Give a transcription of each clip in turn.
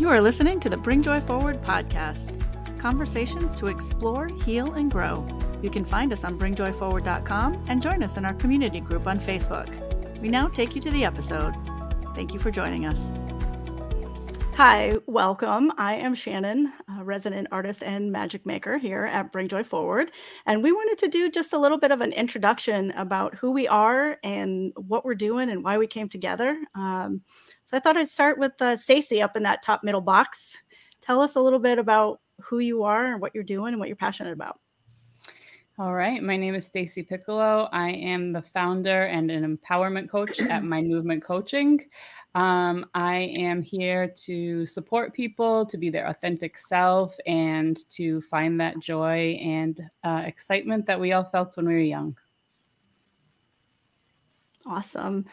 You are listening to the Bring Joy Forward podcast conversations to explore, heal, and grow. You can find us on bringjoyforward.com and join us in our community group on Facebook. We now take you to the episode. Thank you for joining us. Hi, welcome. I am Shannon, a resident artist and magic maker here at Bring Joy Forward. And we wanted to do just a little bit of an introduction about who we are and what we're doing and why we came together. Um, so I thought I'd start with uh, Stacy up in that top middle box. Tell us a little bit about who you are and what you're doing and what you're passionate about. All right, my name is Stacy Piccolo. I am the founder and an empowerment coach at My Movement Coaching. Um, I am here to support people to be their authentic self and to find that joy and uh, excitement that we all felt when we were young. Awesome.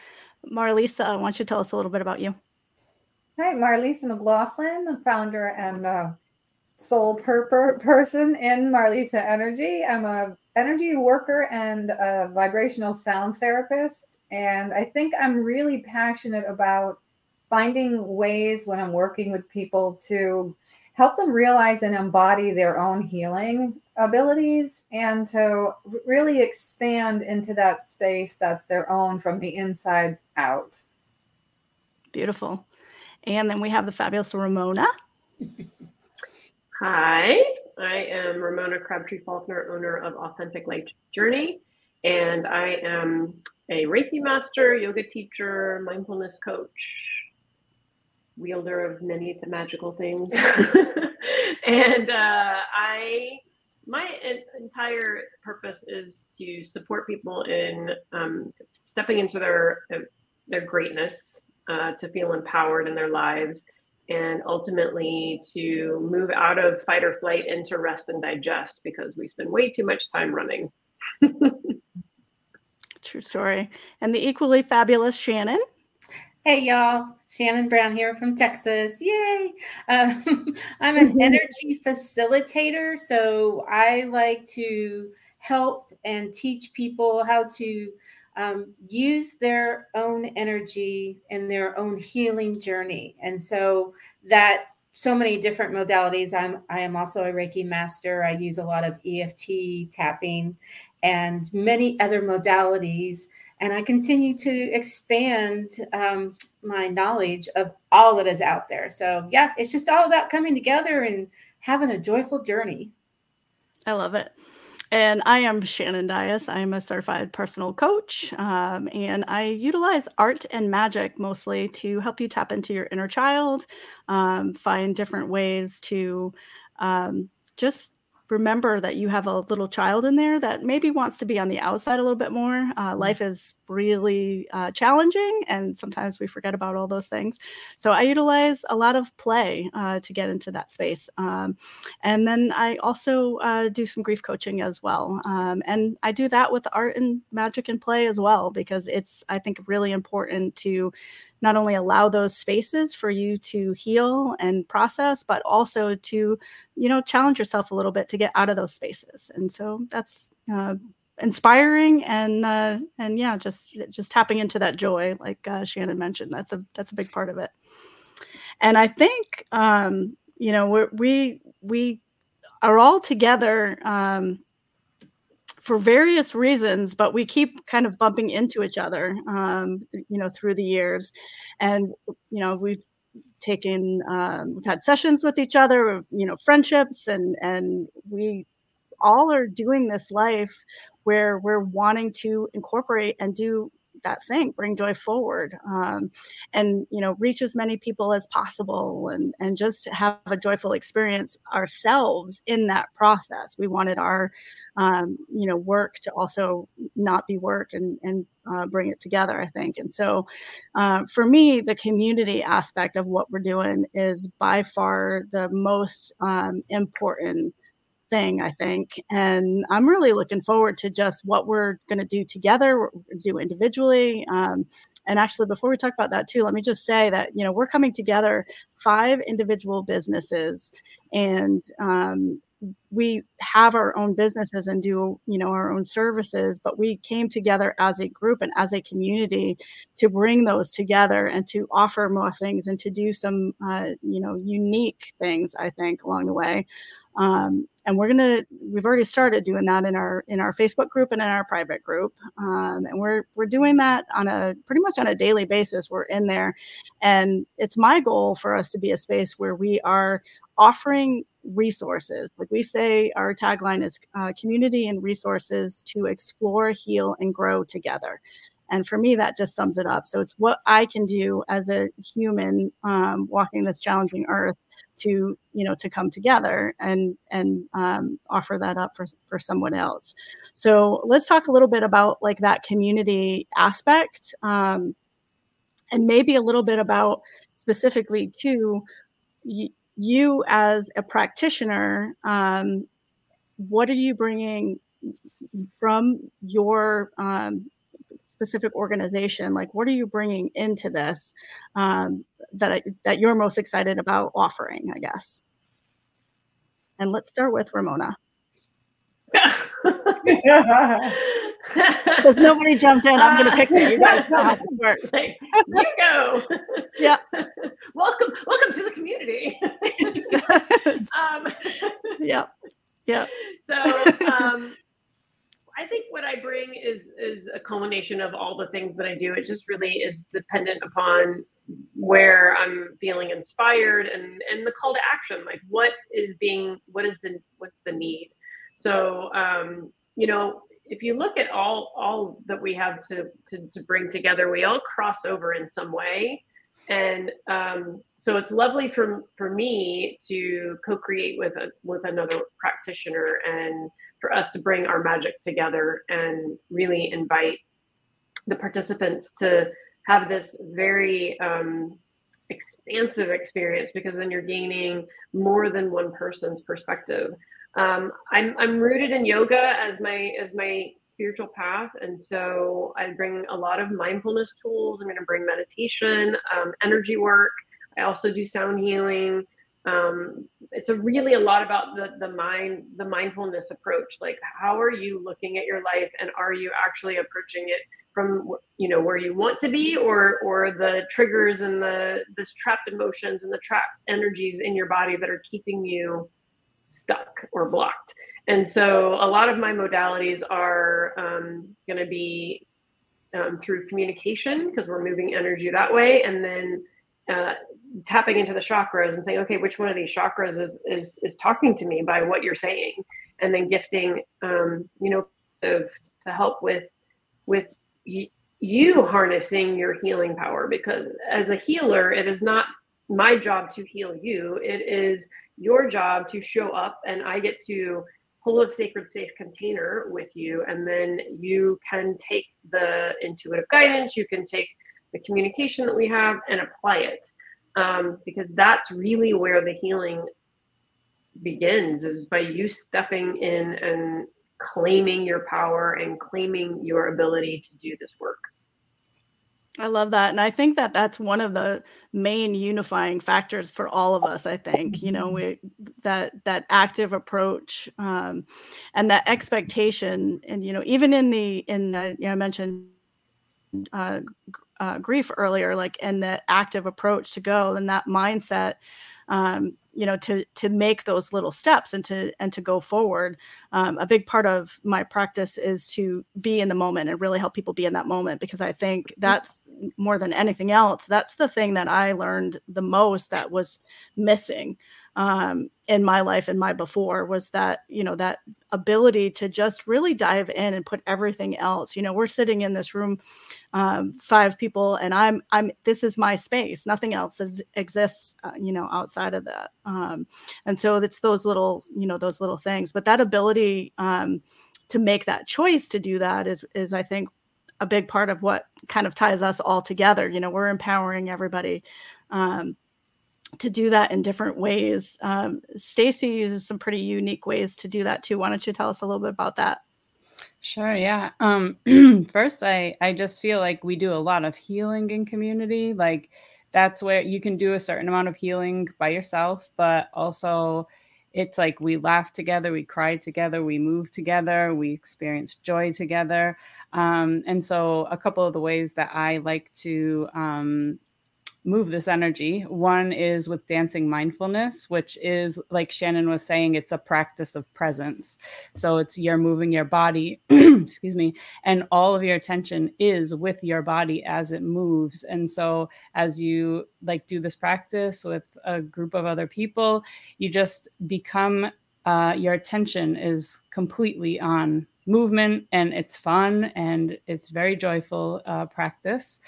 Marlisa, why don't you tell us a little bit about you? Hi, Marlisa McLaughlin, the founder and uh, soul per- person in Marlisa Energy. I'm a energy worker and a vibrational sound therapist. And I think I'm really passionate about finding ways when I'm working with people to help them realize and embody their own healing abilities and to really expand into that space that's their own from the inside out. Beautiful. And then we have the fabulous Ramona. Hi, I am Ramona Crabtree Falkner, owner of Authentic Life Journey, and I am a Reiki master, yoga teacher, mindfulness coach, wielder of many magical things. and uh, I, my entire purpose is to support people in um, stepping into their their greatness, uh, to feel empowered in their lives and ultimately to move out of fight or flight into rest and digest because we spend way too much time running. True story. And the equally fabulous Shannon. Hey, y'all. Shannon Brown here from Texas. Yay. Uh, I'm an energy facilitator. So I like to help and teach people how to um, use their own energy and their own healing journey. And so that so many different modalities. I'm I am also a Reiki master. I use a lot of EFT tapping and many other modalities. And I continue to expand um, my knowledge of all that is out there. So yeah, it's just all about coming together and having a joyful journey. I love it. And I am Shannon Dias. I am a certified personal coach, um, and I utilize art and magic mostly to help you tap into your inner child, um, find different ways to um, just remember that you have a little child in there that maybe wants to be on the outside a little bit more. Uh, mm-hmm. life is really uh, challenging, and sometimes we forget about all those things. So I utilize a lot of play uh, to get into that space. Um, and then I also uh, do some grief coaching as well. Um, and I do that with art and magic and play as well, because it's, I think, really important to not only allow those spaces for you to heal and process, but also to, you know, challenge yourself a little bit to get out of those spaces. And so that's uh, inspiring and uh, and yeah, just just tapping into that joy, like uh, Shannon mentioned. That's a that's a big part of it. And I think um, you know we we we are all together um, for various reasons, but we keep kind of bumping into each other, um, you know, through the years. And, you know, we've taken, um, we've had sessions with each other, you know, friendships, and, and we all are doing this life where we're wanting to incorporate and do that thing bring joy forward um, and you know reach as many people as possible and and just have a joyful experience ourselves in that process. We wanted our um, you know work to also not be work and and uh, bring it together i think. And so uh, for me the community aspect of what we're doing is by far the most um, important thing, I think. And I'm really looking forward to just what we're going to do together, do individually. Um, and actually, before we talk about that too, let me just say that you know we're coming together five individual businesses, and um, we have our own businesses and do you know our own services but we came together as a group and as a community to bring those together and to offer more things and to do some uh, you know unique things i think along the way um, and we're gonna we've already started doing that in our in our facebook group and in our private group. Um, and we're we're doing that on a pretty much on a daily basis. We're in there. And it's my goal for us to be a space where we are offering resources. Like we say our tagline is uh, community and resources to explore heal and grow together and for me, that just sums it up. So it's what I can do as a human um, walking this challenging earth to, you know, to come together and and um, offer that up for for someone else. So let's talk a little bit about like that community aspect, um, and maybe a little bit about specifically to y- you as a practitioner. Um, what are you bringing from your um, specific organization like what are you bringing into this um, that I, that you're most excited about offering i guess? And let's start with ramona. Because nobody jumped in. I'm going to pick you guys. Know how this works you go. Yeah. Welcome welcome to the community. Um, yeah. Yeah. So um, I think what I bring is is a culmination of all the things that I do. It just really is dependent upon where I'm feeling inspired and and the call to action. Like what is being what is the what's the need? So um, you know, if you look at all all that we have to to, to bring together, we all cross over in some way. And um, so it's lovely for for me to co-create with a with another practitioner and for us to bring our magic together and really invite the participants to have this very um, expansive experience because then you're gaining more than one person's perspective. Um, I'm, I'm rooted in yoga as my as my spiritual path, and so I bring a lot of mindfulness tools. I'm going to bring meditation, um, energy work. I also do sound healing um, it's a really a lot about the the mind the mindfulness approach. Like how are you looking at your life and are you actually approaching it from you know where you want to be or or the triggers and the this trapped emotions and the trapped energies in your body that are keeping you stuck or blocked? And so a lot of my modalities are um, going to be um, through communication because we're moving energy that way and then uh, tapping into the chakras and saying, okay, which one of these chakras is is is talking to me by what you're saying, and then gifting, um, you know, of, to help with with y- you harnessing your healing power. Because as a healer, it is not my job to heal you; it is your job to show up, and I get to pull a sacred safe container with you, and then you can take the intuitive guidance, you can take the communication that we have and apply it um, because that's really where the healing begins is by you stepping in and claiming your power and claiming your ability to do this work I love that. And I think that that's one of the main unifying factors for all of us. I think, you know, we, that, that active approach um, and that expectation and, you know, even in the, in, the, you know, I mentioned uh, uh, grief earlier, like and the active approach to go and that mindset, um, you know, to to make those little steps and to and to go forward. Um, a big part of my practice is to be in the moment and really help people be in that moment because I think that's more than anything else. That's the thing that I learned the most that was missing um, in my life and my before was that you know that ability to just really dive in and put everything else you know we're sitting in this room um, five people and i'm i'm this is my space. Nothing else is, exists uh, you know outside of that. Um, and so it's those little you know those little things. But that ability um, to make that choice to do that is is i think a big part of what kind of ties us all together. You know we're empowering everybody um, to do that in different ways. Um, Stacy uses some pretty unique ways to do that too. Why don't you tell us a little bit about that? Sure. Yeah. Um, first, I I just feel like we do a lot of healing in community. Like that's where you can do a certain amount of healing by yourself, but also it's like we laugh together, we cry together, we move together, we experience joy together. Um, and so, a couple of the ways that I like to um, move this energy. One is with dancing mindfulness, which is like Shannon was saying, it's a practice of presence. So it's you're moving your body, excuse me, and all of your attention is with your body as it moves. And so as you like do this practice with a group of other people, you just become uh, your attention is completely on movement and it's fun and it's very joyful uh, practice.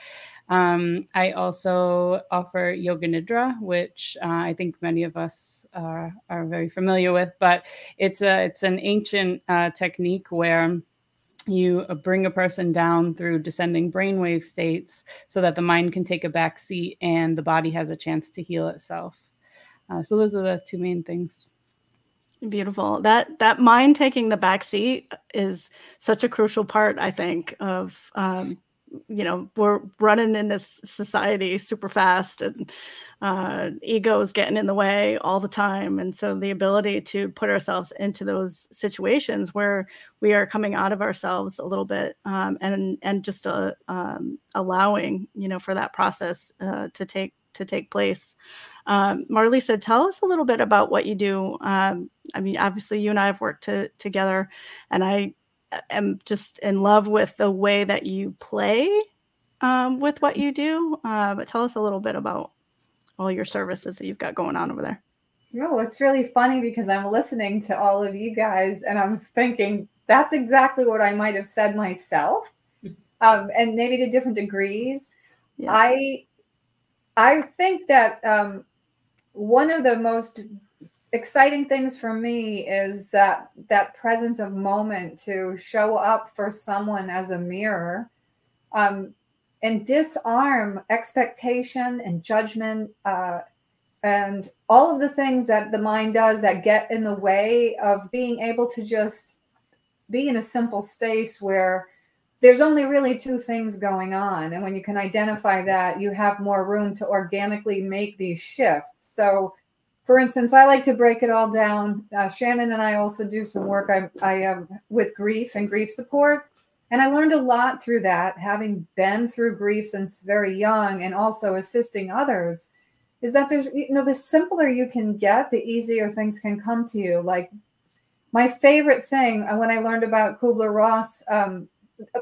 Um, I also offer Yoga Nidra, which uh, I think many of us are, are, very familiar with, but it's a it's an ancient uh, technique where you bring a person down through descending brainwave states so that the mind can take a back seat and the body has a chance to heal itself. Uh, so those are the two main things. Beautiful. That that mind taking the back seat is such a crucial part, I think, of um, you know we're running in this society super fast and uh, is getting in the way all the time. And so the ability to put ourselves into those situations where we are coming out of ourselves a little bit um, and and just uh, um, allowing you know for that process uh, to take to take place. Um, said, tell us a little bit about what you do. Um, i mean obviously you and i have worked to, together and i am just in love with the way that you play um, with what you do. Uh, but tell us a little bit about all your services that you've got going on over there. No, it's really funny because I'm listening to all of you guys and I'm thinking that's exactly what I might have said myself, um, and maybe to different degrees. Yeah. I I think that um, one of the most exciting things for me is that that presence of moment to show up for someone as a mirror um, and disarm expectation and judgment uh, and all of the things that the mind does that get in the way of being able to just be in a simple space where there's only really two things going on. And when you can identify that you have more room to organically make these shifts. So for instance, I like to break it all down. Uh, Shannon and I also do some work I, I um, with grief and grief support. And I learned a lot through that, having been through grief since very young and also assisting others, is that there's, you know, the simpler you can get, the easier things can come to you. Like my favorite thing uh, when I learned about Kubler Ross, um,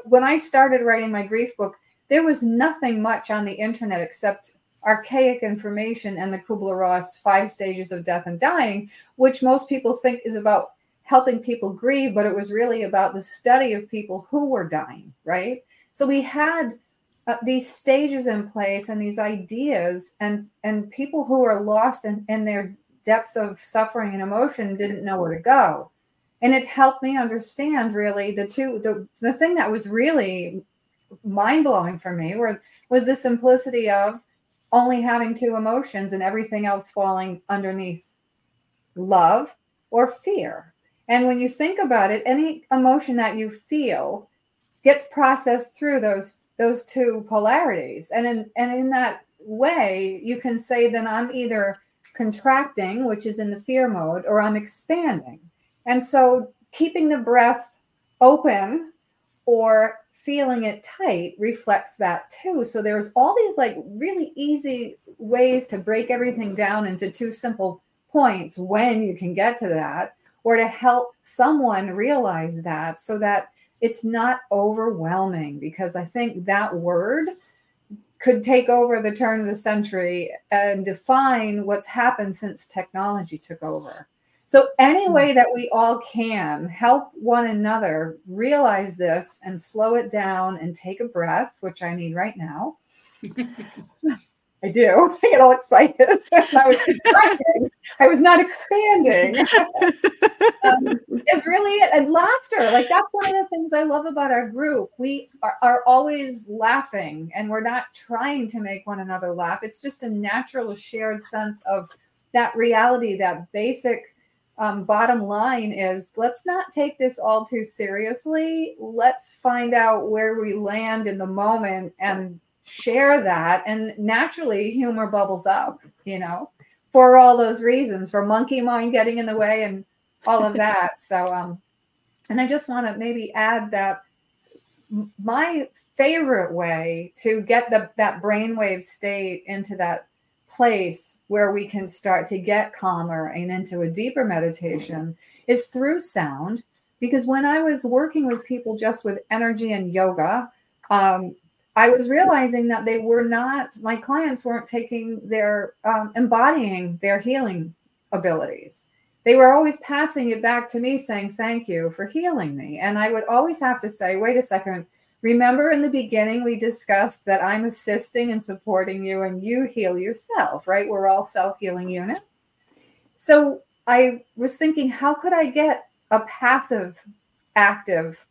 when I started writing my grief book, there was nothing much on the internet except archaic information and the Kubler Ross five stages of death and dying, which most people think is about helping people grieve, but it was really about the study of people who were dying, right? So we had uh, these stages in place and these ideas, and and people who are lost in, in their depths of suffering and emotion didn't know where to go. And it helped me understand really the two the, the thing that was really mind blowing for me were was the simplicity of only having two emotions and everything else falling underneath love or fear. And when you think about it, any emotion that you feel gets processed through those those two polarities. And in and in that way, you can say then I'm either contracting, which is in the fear mode, or I'm expanding. And so keeping the breath open or feeling it tight reflects that too. So there's all these like really easy ways to break everything down into two simple points when you can get to that, or to help someone realize that so that it's not overwhelming. Because I think that word could take over the turn of the century and define what's happened since technology took over. So, any way that we all can help one another realize this and slow it down and take a breath, which I need right now. I do. I get all excited. I was contracting. I was not expanding. um, is really it. And laughter. Like that's one of the things I love about our group. We are, are always laughing and we're not trying to make one another laugh. It's just a natural shared sense of that reality, that basic um, bottom line is let's not take this all too seriously. Let's find out where we land in the moment and share that. And naturally, humor bubbles up, you know. for all those reasons, for monkey mind getting in the way and all of that. So, um, and I just want to maybe add that my favorite way to get the that brainwave state into that place where we can start to get calmer and into a deeper meditation is through sound. Because when i was working with people just with energy and yoga um, i was realizing that they were not my clients weren't taking their um, embodying their healing abilities. They were always passing it back to me saying thank you for healing me. And i would always have to say wait a second remember in the beginning we discussed that i'm assisting and supporting you and you heal yourself right? We're all self-healing units. So i was thinking how could i get a passive active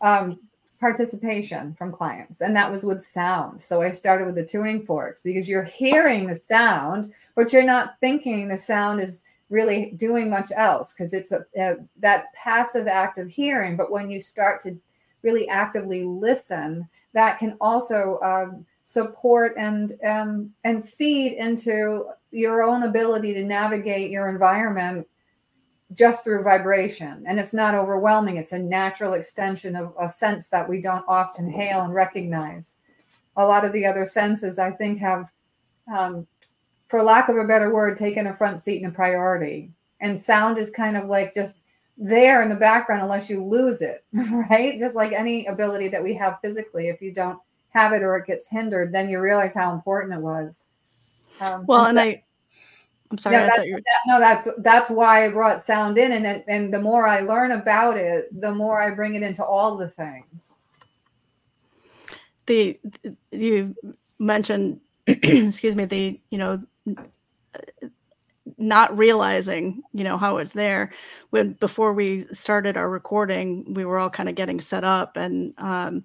um, participation from clients? And that was with sound. So i started with the tuning forks because you're hearing the sound but you're not thinking the sound is really doing much else because it's a, a, that passive act of hearing. But when you start to really actively listen, that can also um, support and um, and feed into your own ability to navigate your environment just through vibration. And it's not overwhelming. It's a natural extension of a sense that we don't often hail and recognize. A lot of the other senses, I think, have um, for lack of a better word, taken a front seat and a priority. And sound is kind of like just there in the background unless you lose it, right? Just like any ability that we have physically, if you don't have it or it gets hindered, then you realize how important it was. Um, well, and, and I, I'm sorry. Yeah, that's, that, no, that's that's why I brought sound in, and then, and the more I learn about it, the more I bring it into all the things. The you mentioned, excuse me, the you know not realizing you know how it's there. When before we started our recording we were all kind of getting set up and um,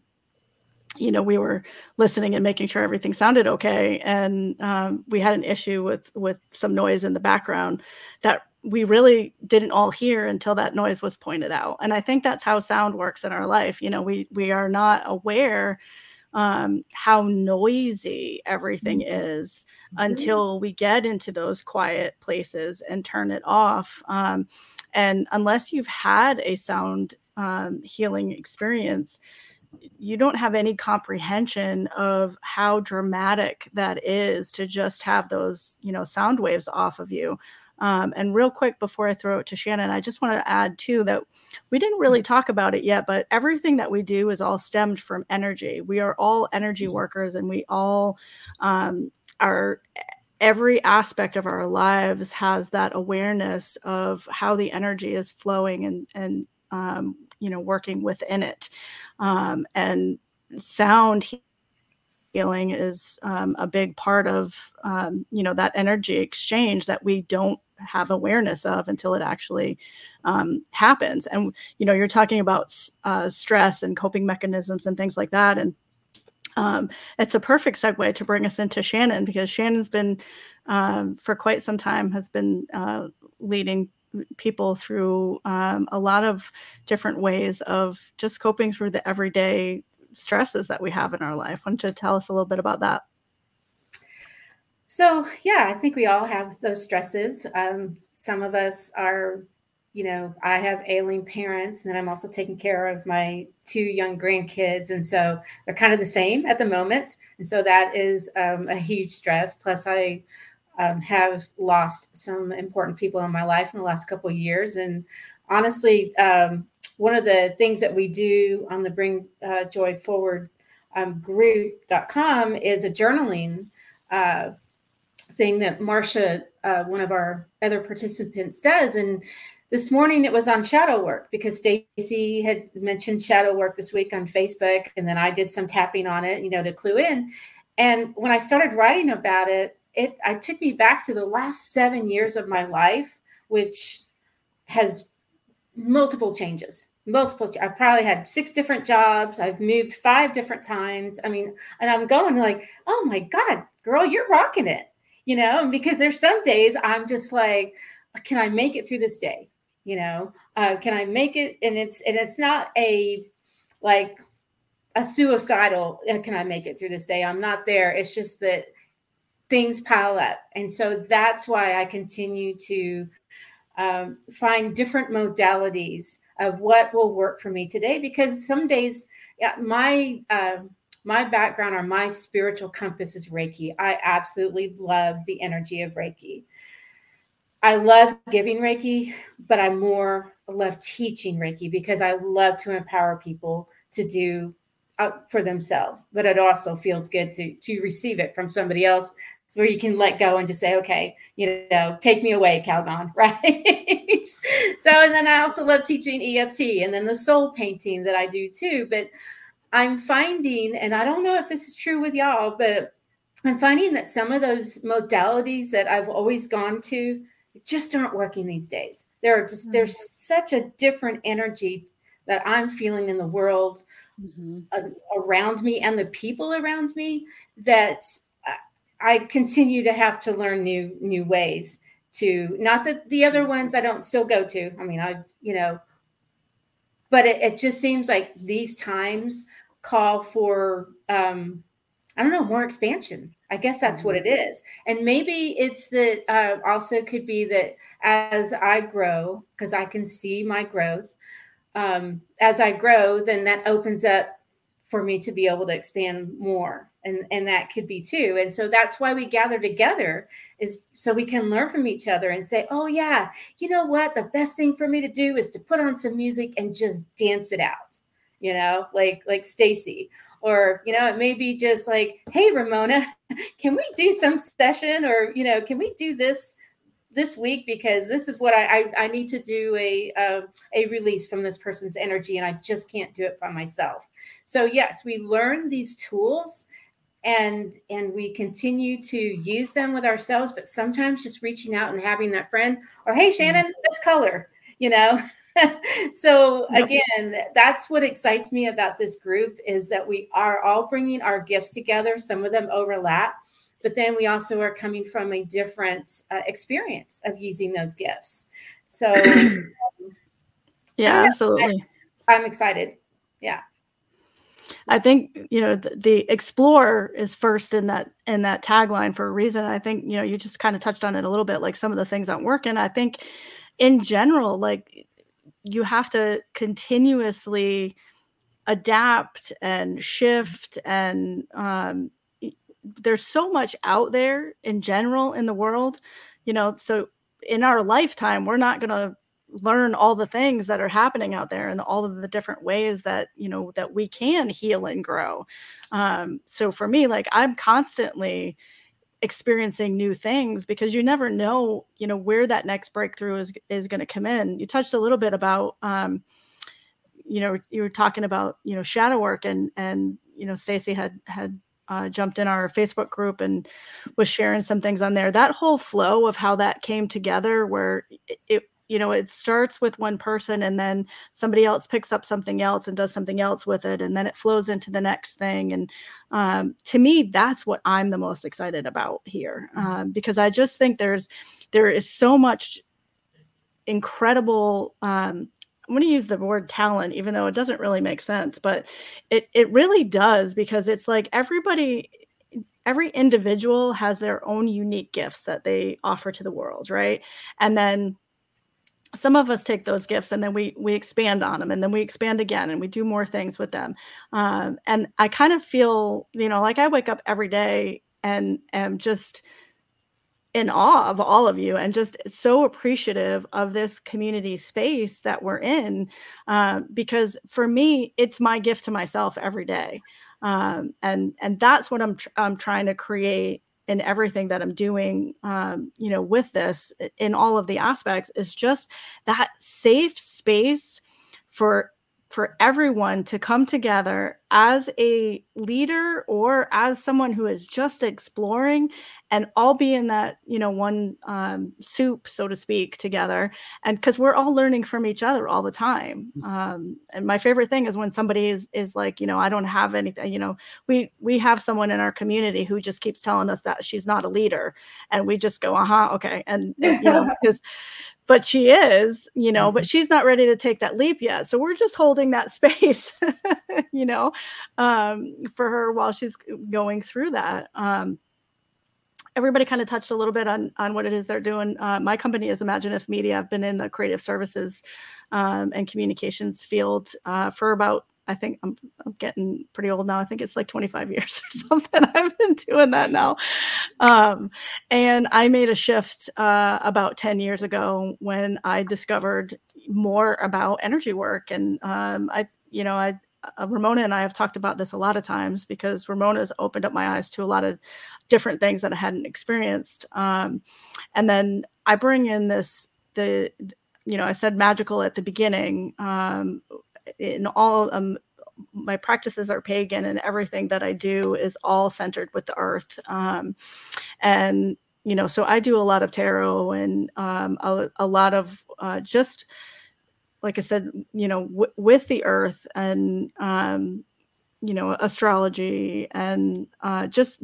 you know we were listening and making sure everything sounded okay. And um, we had an issue with with some noise in the background that we really didn't all hear until that noise was pointed out. And i think that's how sound works in our life. You know we we are not aware um, how noisy everything mm-hmm. is mm-hmm. until we get into those quiet places and turn it off. Um, and unless you've had a sound um, healing experience, you don't have any comprehension of how dramatic that is to just have those, you know, sound waves off of you. Um, and real quick before I throw it to Shannon, I just want to add too that we didn't really talk about it yet, but everything that we do is all stemmed from energy. We are all energy mm-hmm. workers, and we all um, are. Every aspect of our lives has that awareness of how the energy is flowing and and um, you know working within it, um, and sound healing is um, a big part of um, you know that energy exchange that we don't have awareness of until it actually um, happens. And you know, you're talking about uh, stress and coping mechanisms and things like that, and um, it's a perfect segue to bring us into Shannon because Shannon's been um, for quite some time has been uh, leading people through um, a lot of different ways of just coping through the everyday stresses that we have in our life. Why don't you tell us a little bit about that? So, yeah, I think we all have those stresses. Um, some of us are, you know, I have ailing parents, and then I'm also taking care of my two young grandkids. And so they're kind of the same at the moment. And so that is um, a huge stress. Plus, I um, have lost some important people in my life in the last couple of years. And honestly, um, one of the things that we do on the Bring uh, Joy Forward um, group.com is a journaling. Uh, thing that Marcia, uh, one of our other participants, does. And this morning it was on shadow work because Stacy had mentioned shadow work this week on Facebook, and then I did some tapping on it, you know, to clue in. And when I started writing about it, it I took me back to the last seven years of my life, which has multiple changes multiple i probably had six different jobs i've moved five different times i mean and i'm going like oh my god girl you're rocking it you know, because there's some days I'm just like, can I make it through this day? You know, uh, can I make it? And it's and it's not a like a suicidal. Uh, can I make it through this day? I'm not there. It's just that things pile up. And so that's why I continue to um, find different modalities of what will work for me today because some days yeah, my uh, my background or my spiritual compass is reiki i absolutely love the energy of reiki i love giving reiki but i more love teaching reiki because i love to empower people to do uh, for themselves but it also feels good to to receive it from somebody else where you can let go and just say, okay, you know, take me away, Calgon, right? so, and then I also love teaching EFT and then the soul painting that I do too. But I'm finding, and I don't know if this is true with y'all, but I'm finding that some of those modalities that I've always gone to just aren't working these days. There are just, mm-hmm. there's such a different energy that I'm feeling in the world mm-hmm. around me and the people around me that I continue to have to learn new new ways to not that the other ones I don't still go to. I mean, I you know, but it, it just seems like these times call for um, I don't know more expansion. I guess that's what mm-hmm. it is, and maybe it's that uh, also could be that as I grow because I can see my growth. Um, as I grow, then that opens up for me to be able to expand more and and that could be too. And so that's why we gather together is so we can learn from each other and say oh yeah you know what? The best thing for me to do is to put on some music and just dance it out you know like like stacy. Or you know it may be just like hey ramona can we do some session? Or you know can we do this this week? Because this is what I I, I need to do a uh, a release from this person's energy and I just can't do it by myself. So yes, we learn these tools and and we continue to use them with ourselves but sometimes just reaching out and having that friend or hey mm-hmm. shannon this color you know? So again that's what excites me about this group is that we are all bringing our gifts together. Some of them overlap but then we also are coming from a different uh, experience of using those gifts. So yeah absolutely I, i'm excited. Yeah I think you know the, the, explore is first in that in that tagline for a reason. I think you know you just kind of touched on it a little bit, like some of the things aren't working. I think in general, like you have to continuously adapt and shift, and um, there's so much out there in general in the world, you know. So in our lifetime, we're not going to learn all the things that are happening out there and all of the different ways that you know that we can heal and grow um, so for me like i'm constantly experiencing new things because you never know you know where that next breakthrough is is going to come in you touched a little bit about um, you know you were talking about you know shadow work and and you know stacy had had uh, jumped in our Facebook group and was sharing some things on there. That whole flow of how that came together, where it, it you know it starts with one person and then somebody else picks up something else and does something else with it and then it flows into the next thing and um, to me that's what i'm the most excited about here mm-hmm. um, because i just think there's there is so much incredible um, I'm going to use the word talent, even though it doesn't really make sense, but it it really does because it's like everybody, every individual has their own unique gifts that they offer to the world, right? And then some of us take those gifts and then we we expand on them and then we expand again and we do more things with them. Um, and i kind of feel you know like i wake up every day and am just in awe of all of you and just so appreciative of this community space that we're in uh, because for me it's my gift to myself every day. Um, and and that's what i'm tr- i'm trying to create in everything that I'm doing, um, you know, with this in all of the aspects is just that safe space for for everyone to come together as a leader or as someone who is just exploring and all be in that you know one um, soup so to speak together. And because we're all learning from each other all the time. Mm. um, and my favorite thing is when somebody is is like you know i don't have anything you know we we have someone in our community who just keeps telling us that she's not a leader. And we just go uh-huh okay. And, and you know because but she is, you know, but mm-hmm. she's not ready to take that leap yet. So we're just holding that space, you know, um, for her while she's going through that. Um, everybody kind of touched a little bit on on what it is they're doing. Uh, my company is Imagine If Media. I've been in the creative services um, and communications field uh, for about I think I'm, I'm, getting pretty old now. I think it's like 25 years or something. I've been doing that now. Um, and I made a shift uh, about 10 years ago when I discovered more about energy work. And um, I, you know, I, uh, Ramona and I have talked about this a lot of times because Ramona has opened up my eyes to a lot of different things that I hadn't experienced. Um, and then I bring in this, the, you know, I said magical at the beginning. Um, in all um, my practices are pagan and everything that I do is all centered with the earth. Um, and, you know, so I do a lot of tarot and um, a, a, lot of uh, just, like I said, you know, with the earth and, um, you know, astrology and uh, just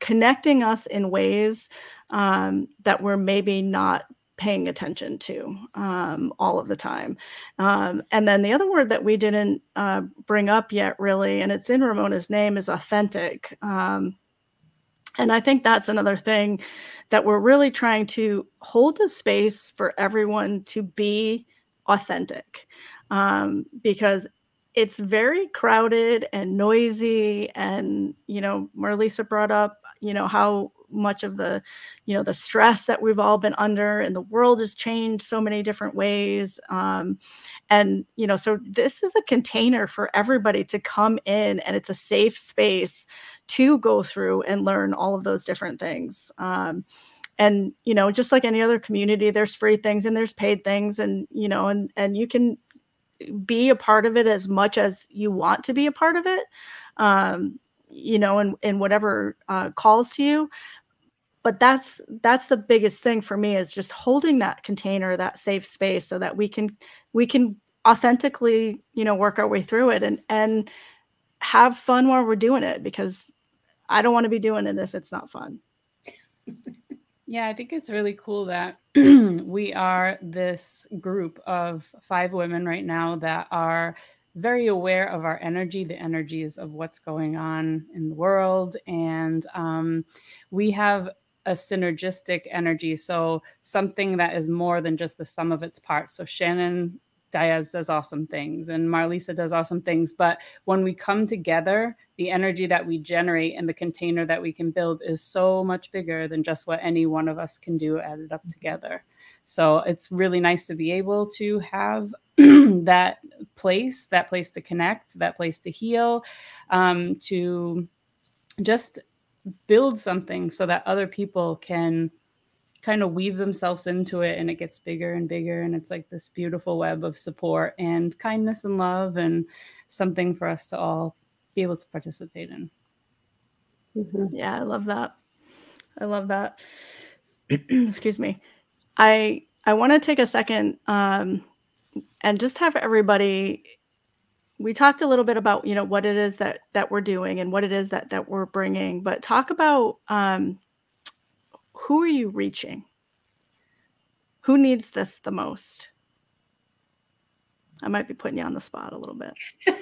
connecting us in ways um, that we're maybe not paying attention to um, all of the time. Um, and then the other word that we didn't uh, bring up yet, really, and it's in Ramona's name, is authentic. Um, and I think that's another thing that we're really trying to hold the space for everyone to be authentic um, because it's very crowded and noisy. And, you know, Marlisa brought up, you know, how much of the you know the stress that we've all been under and the world has changed so many different ways um, and you know so this is a container for everybody to come in and it's a safe space to go through and learn all of those different things um, and you know just like any other community there's free things and there's paid things and you know and and you can be a part of it as much as you want to be a part of it um, you know, and in whatever uh, calls to you. But that's that's the biggest thing for me is just holding that container, that safe space, so that we can we can authentically, you know, work our way through it and and have fun while we're doing it because I don't want to be doing it if it's not fun. Yeah, I think it's really cool that we are this group of five women right now that are very aware of our energy, the energies of what's going on in the world. And um, we have a synergistic energy. So something that is more than just the sum of its parts. So Shannon Dias does awesome things and Marlisa does awesome things. But when we come together, the energy that we generate and the container that we can build is so much bigger than just what any one of us can do added up together. So it's really nice to be able to have that place, that place to connect, that place to heal, um, to just build something so that other people can kind of weave themselves into it and it gets bigger and bigger and it's like this beautiful web of support and kindness and love and something for us to all be able to participate in mm-hmm. yeah i love that i love that excuse me I I want to take a second um, and just have everybody. We talked a little bit about you know what it is that that we're doing and what it is that that we're bringing, but talk about um, who are you reaching? Who needs this the most? I might be putting you on the spot a little bit.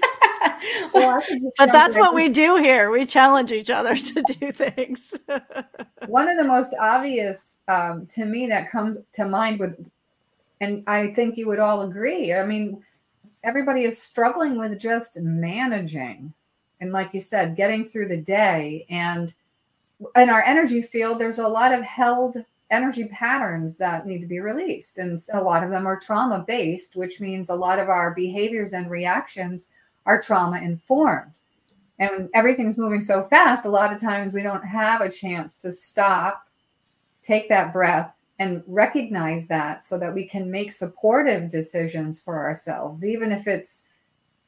well, but that's what we do here. We challenge each other to do things. One of the most obvious um, to me that comes to mind with, and I think you would all agree. I mean, everybody is struggling with just managing, and like you said, getting through the day. And in our energy field, there's a lot of held energy patterns that need to be released. And a lot of them are trauma based, which means a lot of our behaviors and reactions are trauma informed. And everything's moving so fast, a lot of times we don't have a chance to stop, take that breath, and recognize that so that we can make supportive decisions for ourselves, even if it's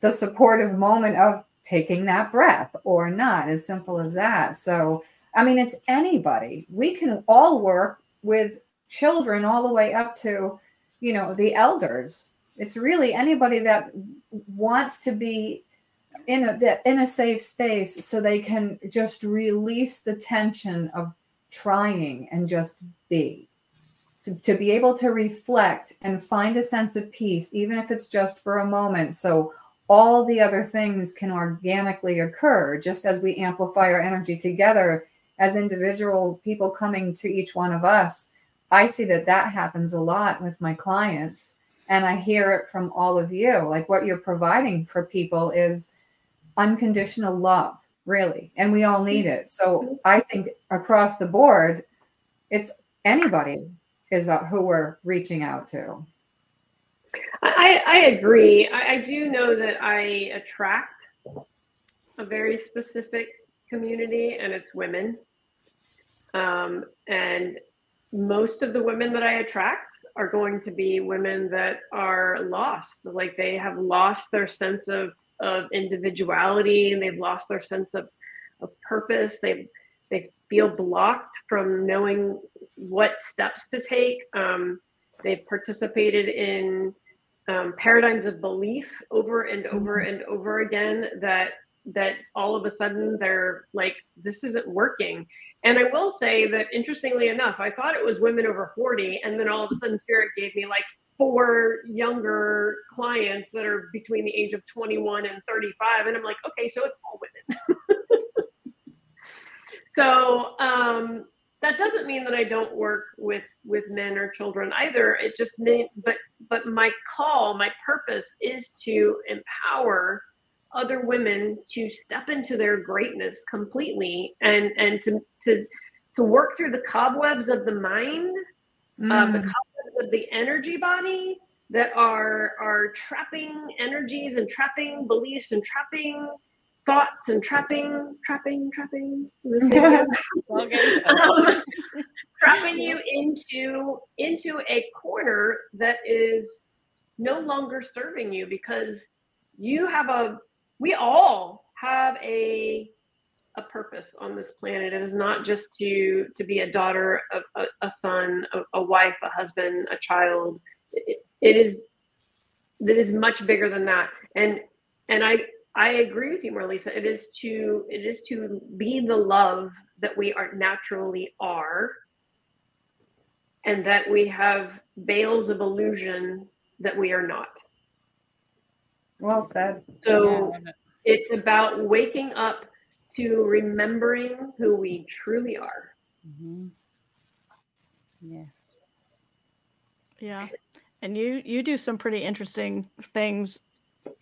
the supportive moment of taking that breath or not, as simple as that. So, I mean, it's anybody. We can all work with children all the way up to, you know, the elders it's really anybody that wants to be in a in a safe space so they can just release the tension of trying and just be. So to be able to reflect and find a sense of peace, even if it's just for a moment. So all the other things can organically occur just as we amplify our energy together as individual people coming to each one of us, I see that that happens a lot with my clients. And I hear it from all of you. Like what you're providing for people is unconditional love, really. And we all need it. So I think across the board, it's anybody is uh, who we're reaching out to. I, I agree. I, I do know that I attract a very specific community, and it's women. Um, and most of the women that I attract are going to be women that are lost. Like they have lost their sense of, of individuality and they've lost their sense of, of purpose. They they feel blocked from knowing what steps to take. Um, they've participated in um, paradigms of belief over and over mm-hmm. and over again that that all of a sudden they're like this isn't working and i will say that interestingly enough i thought it was women over 40 and then all of a sudden spirit gave me like four younger clients that are between the age of 21 and 35 and i'm like okay so it's all women so um that doesn't mean that I don't work with with men or children either. It just means, but but my call, my purpose is to empower other women to step into their greatness completely and and to to to work through the cobwebs of the mind, mm. uh, the cobwebs of the energy body that are are trapping energies and trapping beliefs and trapping thoughts and trapping, trapping, trapping, um, trapping you into into a corner that is no longer serving you because you have a we all have a a purpose on this planet. It is not just to to be a daughter, a, a, a son, a, a, wife, a husband, a child. It, it is it is much bigger than that. And and I I agree with you, Marlisa. It is to it is to be the love that we are naturally are, and that we have veils of illusion that we are not. Well said. So yeah. it's about waking up to remembering who we truly are. Mm-hmm. Yes. Yeah. And you you do some pretty interesting things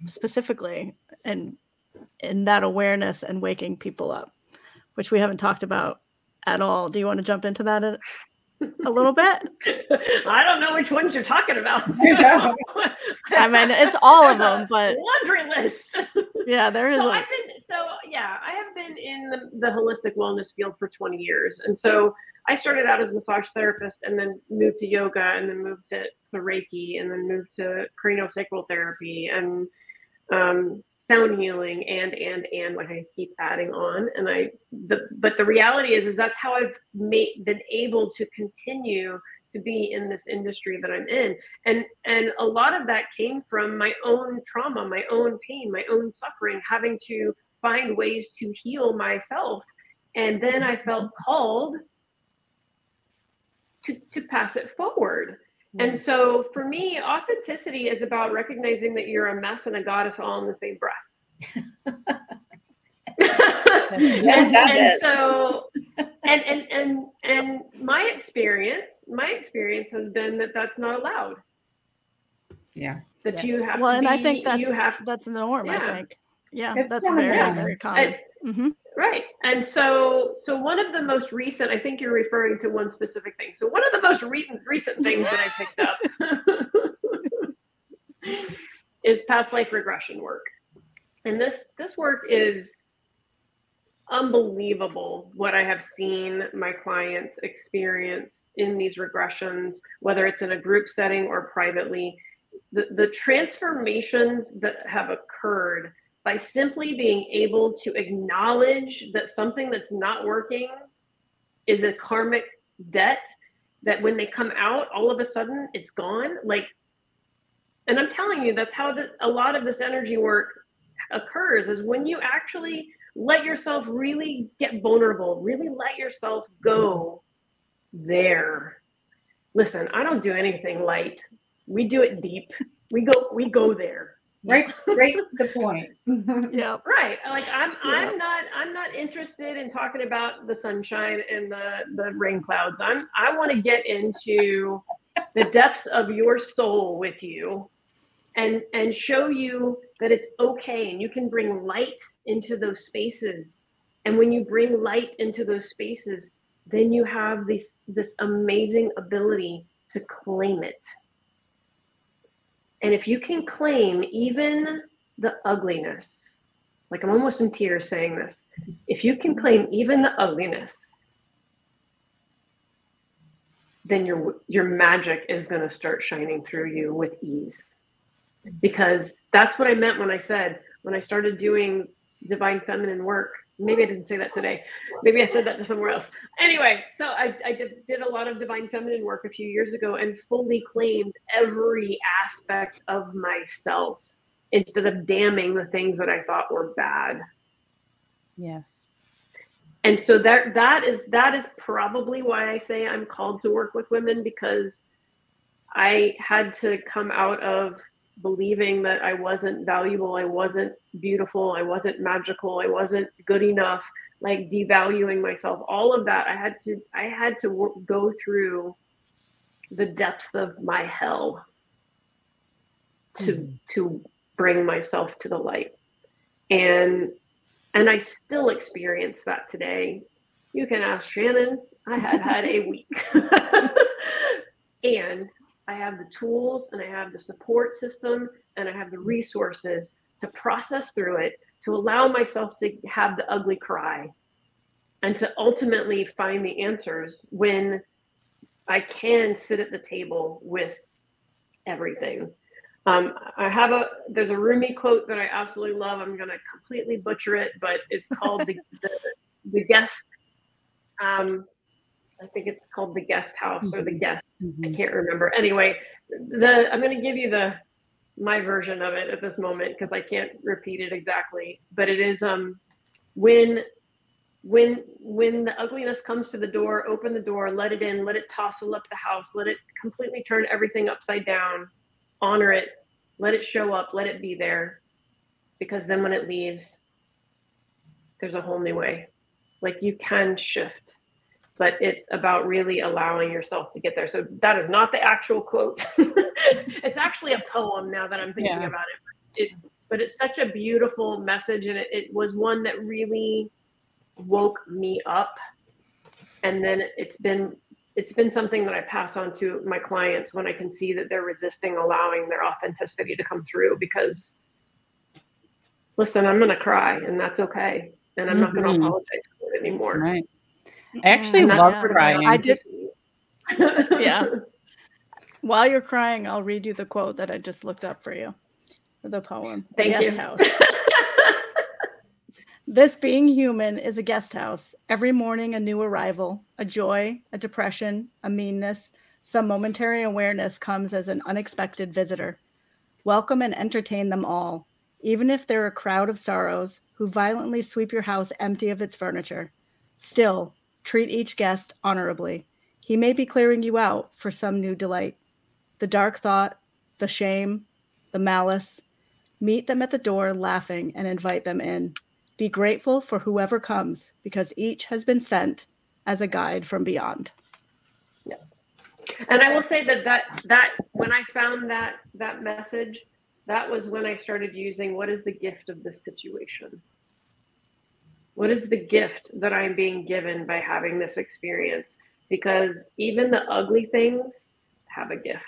specifically and in that awareness and waking people up, which we haven't talked about at all. Do you want to jump into that a, a little bit? I don't know which ones you're talking about. I mean, it's all of them, but laundry list. yeah, there is. So, a... I've been, so yeah, I have been in the, the holistic wellness field for 20 years, and so I started out as a massage therapist, and then moved to yoga, and then moved to, to Reiki, and then moved to craniosacral therapy, and um, sound healing and and and like i keep adding on. And i the but the reality is is that's how i've made been able to continue to be in this industry that i'm in. And and a lot of that came from my own trauma my own pain my own suffering having to find ways to heal myself. And then i felt called to to pass it forward and so for me, authenticity is about recognizing that you're a mess and a goddess all in the same breath. and, and so and, and and and my experience my experience has been that that's not allowed yeah that you have well and be, i think that's you have that's the norm yeah. i think yeah it's that's very down. very common and, mm-hmm. Right. And so so one of the most recent, I think you're referring to one specific thing. So one of the most recent recent things that I picked up is past life regression work. And this this work is unbelievable what I have seen my clients experience in these regressions, whether it's in a group setting or privately. The, the transformations that have occurred by simply being able to acknowledge that something that's not working is a karmic debt that when they come out all of a sudden it's gone. Like and i'm telling you that's how the, a lot of this energy work occurs is when you actually let yourself really get vulnerable really let yourself go there. Listen i don't do anything light. We do it deep. We go we go there right straight to the point. yeah. Right. Like I'm Yeah. I'm not I'm not interested in talking about the sunshine and the the rain clouds. I'm I want to get into the depths of your soul with you and and show you that it's okay and you can bring light into those spaces. And when you bring light into those spaces, then you have this this amazing ability to claim it. And if you can claim even the ugliness, like I'm almost in tears saying this, if you can claim even the ugliness, then your your magic is going to start shining through you with ease. Because that's what I meant when I said when I started doing divine feminine work. Maybe I didn't say that today. Maybe I said that to somewhere else. Anyway, so I, I did, did a lot of divine feminine work a few years ago and fully claimed every aspect of myself instead of damning the things that I thought were bad. Yes. And so that that is that is probably why I say I'm called to work with women because I had to come out of believing that I wasn't valuable, I wasn't beautiful, I wasn't magical, I wasn't good enough, like devaluing myself. All of that I had to I had to work, go through the depths of my hell to Mhm. to bring myself to the light. And and I still experience that today. You can ask Shannon. I have had a week. and I have the tools and I have the support system and I have the resources to process through it, to allow myself to have the ugly cry and to ultimately find the answers when I can sit at the table with everything. Um, I have a there's a Rumi quote that I absolutely love. I'm gonna completely butcher it, but it's called the the, the guest. Um, I think it's called the guest house or the guest. I Mhm. can't remember. Anyway, the I'm gonna give you the my version of it at this moment because I can't repeat it exactly. But it is um when when when the ugliness comes to the door, open the door, let it in, let it tossle up the house, let it completely turn everything upside down, honor it, let it show up, let it be there. Because then when it leaves, there's a whole new way. Like you can shift, but it's about really allowing yourself to get there. So that is not the actual quote. it's actually a poem now that I'm thinking Yeah. about it. it. But it's such a beautiful message, and it, it was one that really woke me up. And then it's been it's been something that I pass on to my clients when I can see that they're resisting allowing their authenticity to come through because listen, I'm gonna cry and that's okay. And I'm not gonna Mhm. apologize for it anymore. Right. I actually And love part of crying. I did- Yeah. While you're crying, I'll read you the quote that I just looked up for you. For the poem. The Thank Guest you. House. This being human is a guest house. Every morning, a new arrival, a joy, a depression, a meanness, some momentary awareness comes as an unexpected visitor. Welcome and entertain them all, even if they're a crowd of sorrows who violently sweep your house empty of its furniture. Still, treat each guest honorably. He may be clearing you out for some new delight. The dark thought, the shame, the malice. Meet them at the door laughing and invite them in. Be grateful for whoever comes because each has been sent as a guide from beyond. Yeah. and I will say that that that when I found that that message, that was when I started using what is the gift of this situation? What is the gift that I'm being given by having this experience? Because even the ugly things have a gift.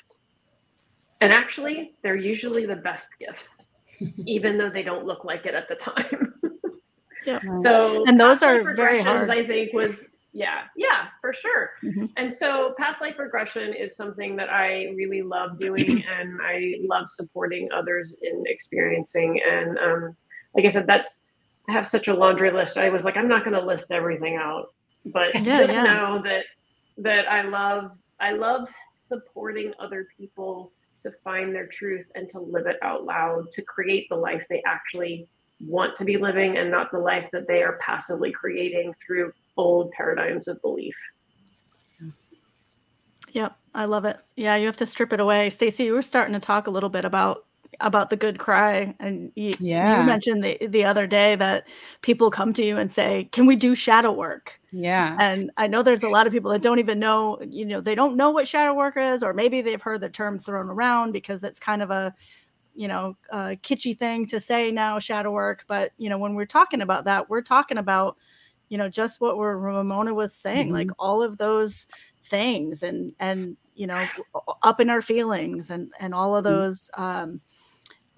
And actually, they're usually the best gifts, even though they don't look like it at the time. yeah. So And those are very hard. I think was yeah, yeah, for sure. Mhm. And so past life regression is something that I really love doing and I love supporting others in experiencing. And um, like I said, that's I have such a laundry list. I was like, I'm not gonna list everything out, but Yeah, just yeah. know that that I love I love supporting other people to find their truth and to live it out loud, to create the life they actually want to be living and not the life that they are passively creating through old paradigms of belief. Yep, I love it. Yeah, you have to strip it away. Stacy, you were starting to talk a little bit about about the good cry and you, Yeah. you mentioned the the other day that people come to you and say can we do shadow work Yeah. and i know there's a lot of people that don't even know you know they don't know what shadow work is or maybe they've heard the term thrown around because it's kind of a you know a kitschy thing to say now shadow work but you know when we're talking about that we're talking about you know just what we're, ramona was saying like all of those things and and you know up in our feelings and and all of Mhm. those um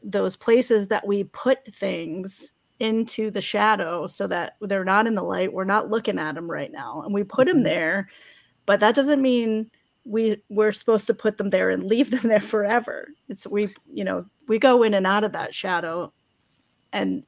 those places that we put things into the shadow so that they're not in the light we're not looking at them right now and we put them Mhm. there but that doesn't mean we we're supposed to put them there and leave them there forever it's we you know we go in and out of that shadow and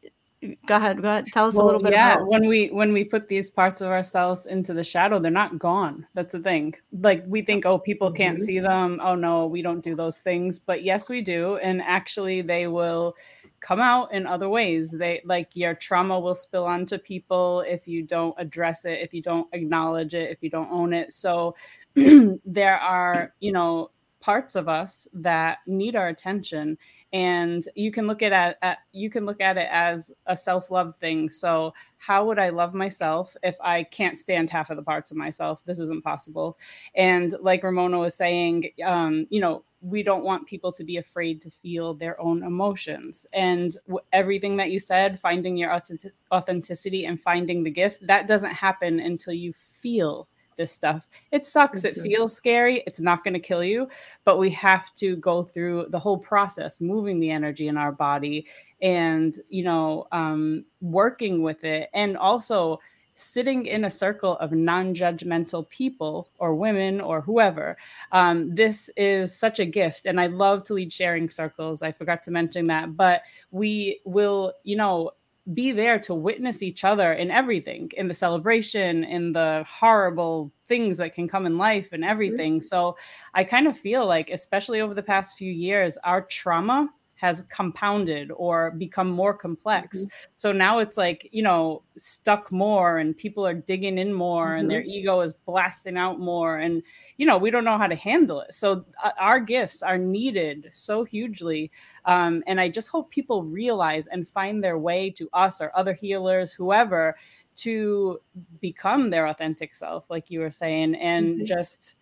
go ahead go ahead. Tell us a little bit yeah about when we when we put these parts of ourselves into the shadow they're not gone. That's the thing. Like we think oh people can't Mhm. see them. Oh no we don't do those things. But yes we do. And actually they will come out in other ways. They like your trauma will spill onto people if you don't address it if you don't acknowledge it if you don't own it. So there are you know parts of us that need our attention and you can look at it at you can look at it as a self-love thing. So how would i love myself if i can't stand half of the parts of myself? This isn't possible. And like ramona was saying um, you know we don't want people to be afraid to feel their own emotions. And everything that you said finding your authentic- authenticity and finding the gift that doesn't happen until you feel this stuff. It sucks. It feels scary. It's not going to kill you but we have to go through the whole process moving the energy in our body and you know um, working with it. And also sitting in a circle of non-judgmental people or women or whoever. Um, this is such a gift and i love to lead sharing circles. I forgot to mention that but we will you know be there to witness each other in everything in the celebration in the horrible things that can come in life and mm-hmm. everything. So i kind of feel like especially over the past few years our trauma has compounded or become more complex. So now it's like you know stuck more and people are digging in more and their ego is blasting out more. And you know we don't know how to handle it. So uh, our gifts are needed so hugely. Um, and i just hope people realize and find their way to us or other healers whoever to become their authentic self like you were saying and Mhm. just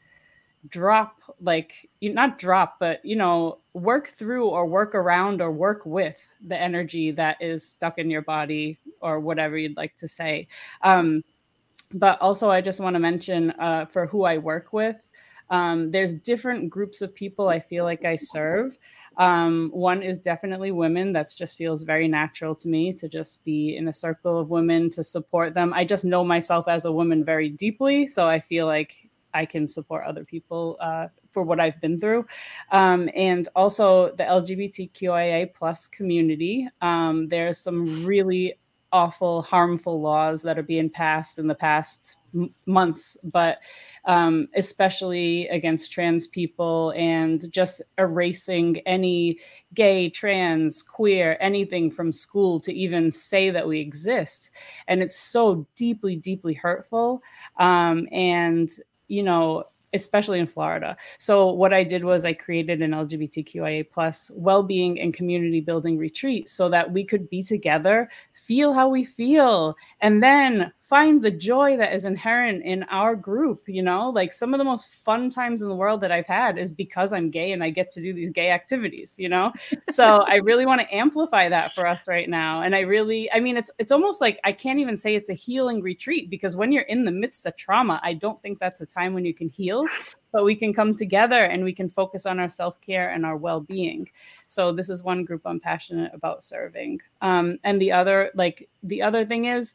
drop like you not drop but you know work through or work around or work with the energy that is stuck in your body or whatever you'd like to say. Um but also i just want to mention uh, for who i work with um, there's different groups of people i feel like i serve. Um, one is definitely women. That just feels very natural to me to just be in a circle of women to support them. I just know myself as a woman very deeply so i feel like i can support other people uh, for what i've been through. Um, and also the lgbtqia plus community. Um, there's some really awful harmful laws that are being passed in the past m- months but um, especially against trans people and just erasing any gay trans queer anything from school to even say that we exist. And it's so deeply deeply hurtful. Um, and you know especially in Florida. So what I did was I created an LGBTQIA plus well-being and community building retreat so that we could be together, feel how we feel, and then find the joy that is inherent in our group. You know, like some of the most fun times in the world that I've had is because I'm gay and I get to do these gay activities, you know? so I really want to amplify that for us right now. And I really, I mean, it's it's almost like I can't even say it's a healing retreat because when you're in the midst of trauma, I don't think that's a time when you can heal but we can come together and we can focus on our self-care and our well-being so this is one group i'm passionate about serving um, and the other like the other thing is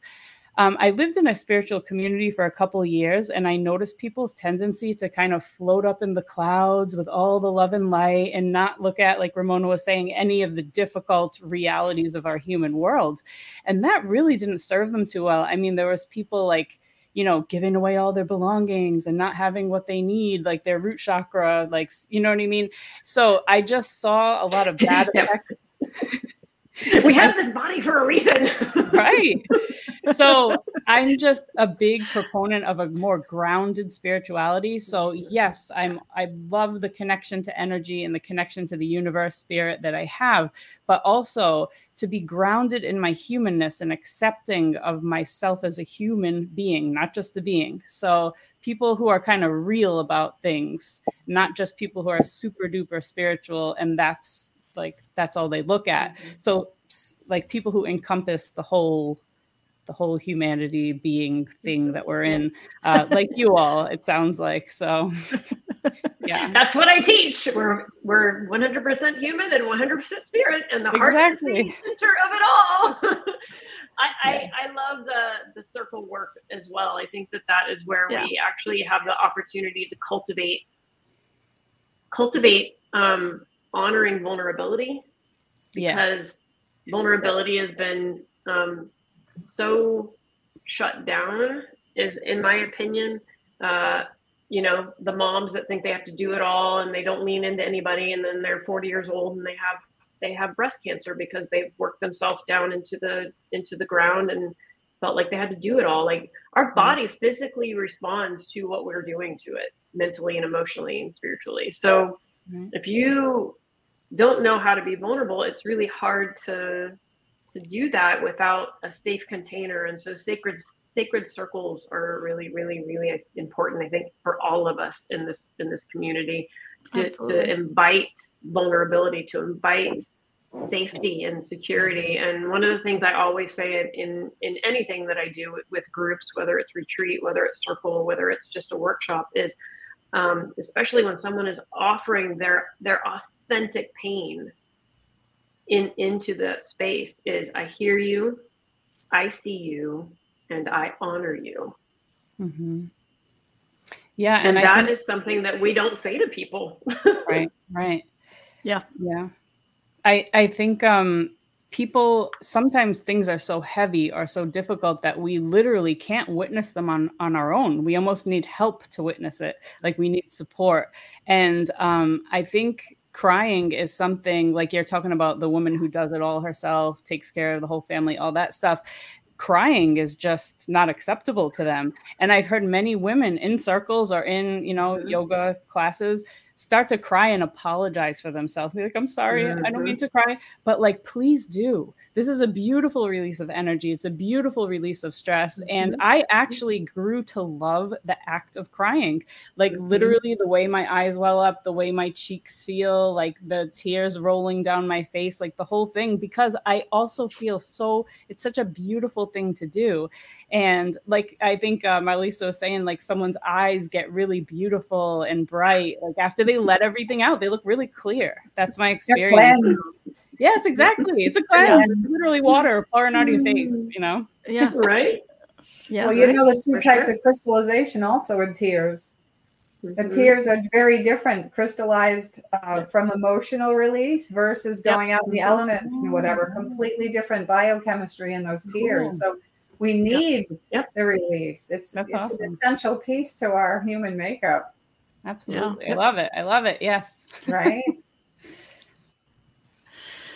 um, i lived in a spiritual community for a couple of years and i noticed people's tendency to kind of float up in the clouds with all the love and light and not look at like ramona was saying any of the difficult realities of our human world and that really didn't serve them too well i mean there was people like you know, giving away all their belongings and not having what they need, like their root chakra, like, you know what I mean? So I just saw a lot of bad effects. we have this body for a reason. right. So I'm just a big proponent of a more grounded spirituality. So yes, I'm I love the connection to energy and the connection to the universe spirit that I have, but also to be grounded in my humanness and accepting of myself as a human being, not just a being. So people who are kind of real about things, not just people who are super duper spiritual and that's like that's all they look at. Mm-hmm. So like people who encompass the whole the whole humanity being thing that we're in uh, like you all it sounds like so yeah that's what i teach we're we're 100% human and 100% spirit and the heart exactly. is the center of it all I, yeah. I, I love the the circle work as well i think that that is where yeah. we actually have the opportunity to cultivate cultivate um, honoring vulnerability because yes. vulnerability has been um, so shut down is in my opinion uh, you know the moms that think they have to do it all and they don't lean into anybody and then they're 40 years old and they have they have breast cancer because they've worked themselves down into the into the ground and felt like they had to do it all like our mm-hmm. body physically responds to what we're doing to it mentally and emotionally and spiritually so mm-hmm. if you don't know how to be vulnerable, it's really hard to to do that without a safe container. And so sacred sacred circles are really, really, really important. I think for all of us in this in this community to, to invite vulnerability, to invite safety and security. And one of the things I always say in in anything that I do with, with groups, whether it's retreat, whether it's circle, whether it's just a workshop, is um, especially when someone is offering their their authentic pain in into the space is I hear you, I see you, and I honor you. Mm-hmm. Yeah, and, and that think, is something that we don't say to people. right, right. Yeah, yeah. I I think um, people sometimes things are so heavy or so difficult that we literally can't witness them on on our own. We almost need help to witness it. Like we need support, and um, I think crying is something like you're talking about the woman who does it all herself, takes care of the whole family, all that stuff. Crying is just not acceptable to them. And I've heard many women in circles or in, you know, mm-hmm. yoga classes start to cry and apologize for themselves. Be like, I'm sorry, mm-hmm. I don't mean mm-hmm. to cry. But like, please do. This is a beautiful release of energy. It's a beautiful release of stress. Mm-hmm. And I actually grew to love the act of crying. Like mm-hmm. literally the way my eyes well up, the way my cheeks feel, like the tears rolling down my face, like the whole thing, because I also feel so it's such a beautiful thing to do. And like I think uh, Marlisa was saying, like someone's eyes get really beautiful and bright. Like after they let everything out, they look really clear. That's my experience. Yes, exactly. It's a cleanse. It's literally water pouring out of your face, you know? Yeah. right. Yeah. Well, you know the two For types sure. of crystallization also in tears. The mm-hmm. tears are very different, crystallized uh, from emotional release versus going yep. out in the elements and whatever. Completely different biochemistry in those tears. So we need yep. Yep. the release. It's That's it's awesome. an essential piece to our human makeup. Absolutely. Yeah. I love it. I love it. Yes. Right.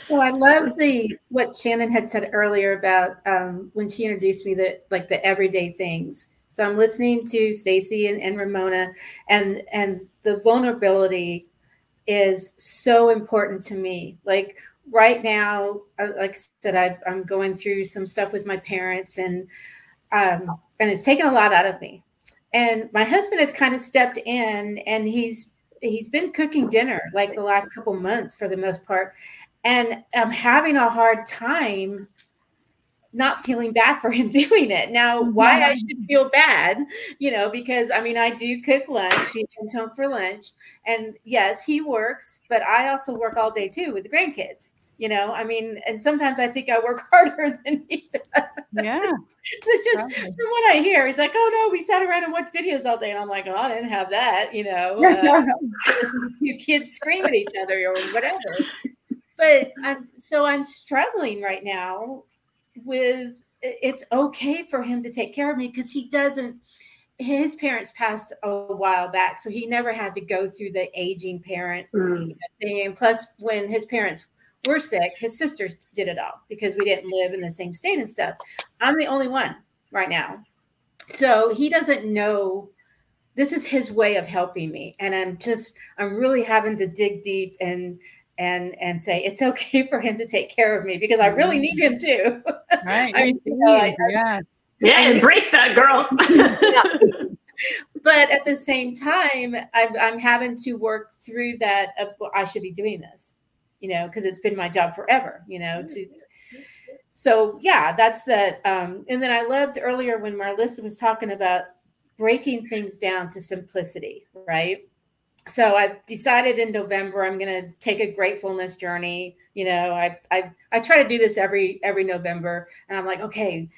well, I love the what Shannon had said earlier about um, when she introduced me that like the everyday things. So I'm listening to Stacy and, and Ramona and and the vulnerability is so important to me. Like right now, uh, like I said, I, am going through some stuff with my parents, and um, and it's taken a lot out of me. And my husband has kind of stepped in, and he's he's been cooking dinner like the last couple months for the most part, and I'm having a hard time not feeling bad for him doing it. Now, why I should feel bad, you know, because I mean, I do cook lunch. He comes home for lunch. And yes, he works, but I also work all day too with the grandkids you know i mean and sometimes i think i work harder than he does. Yeah it's just from what i hear he's like oh no we sat around and watched videos all day. And i'm like oh i didn't have that you know uh, you kids scream at each other or whatever. But i'm so i'm struggling right now with it's okay for him to take care of me because he doesn't his parents passed a while back so he never had to go through the aging parent mm. thing. Plus when his parents we're sick. His sisters did it all because we didn't live in the same state and stuff. I'm the only one right now. So he doesn't know this is his way of helping me. And I'm just, I'm really having to dig deep and and and say it's okay for him to take care of me because I really need him to. Right. I, you know, I, yes. Yeah, embrace that girl. yeah. But at the same time, I'm, I'm having to work through that. Of, well, I should be doing this, you know, because it's been my job forever, you know. To so yeah, that's that. Um, and then I loved earlier when Marlisa was talking about breaking things down to simplicity, right? so I've decided in November I'm going to take a gratefulness journey. You know, I, I I try to do this every every November, and I'm like, okay,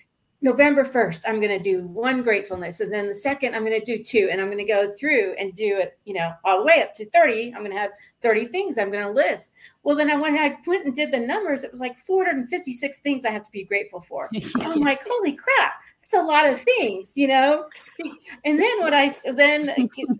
November 1st, I'm going to do one gratefulness. And then the second, I'm going to do two. And I'm going to go through and do it, you know, all the way up to 30. I'm going to have 30 things I'm going to list. Well, then I, when I went and did the numbers, it was like 456 things I have to be grateful for. I'm like, holy crap, it's a lot of things, you know? And then what I, then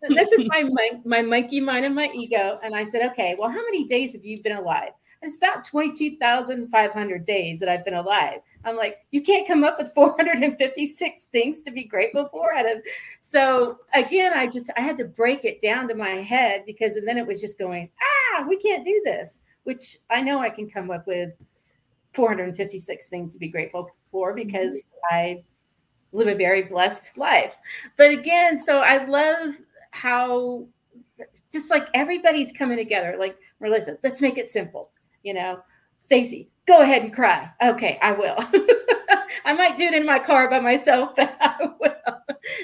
this is my, my, my monkey mind and my ego. And I said, okay, well, how many days have you been alive? It's about 22,500 days that I've been alive. I'm like, you can't come up with 456 things to be grateful for. Out of, so again, I just, I had to break it down to my head because, and then it was just going, ah, we can't do this, which I know I can come up with 456 things to be grateful for because. I live a very blessed life. But again, so I love how just like everybody's coming together. Like Melissa, let's make it simple you know, Stacy, go ahead and cry. Okay, I will. I might do it in my car by myself, but I will,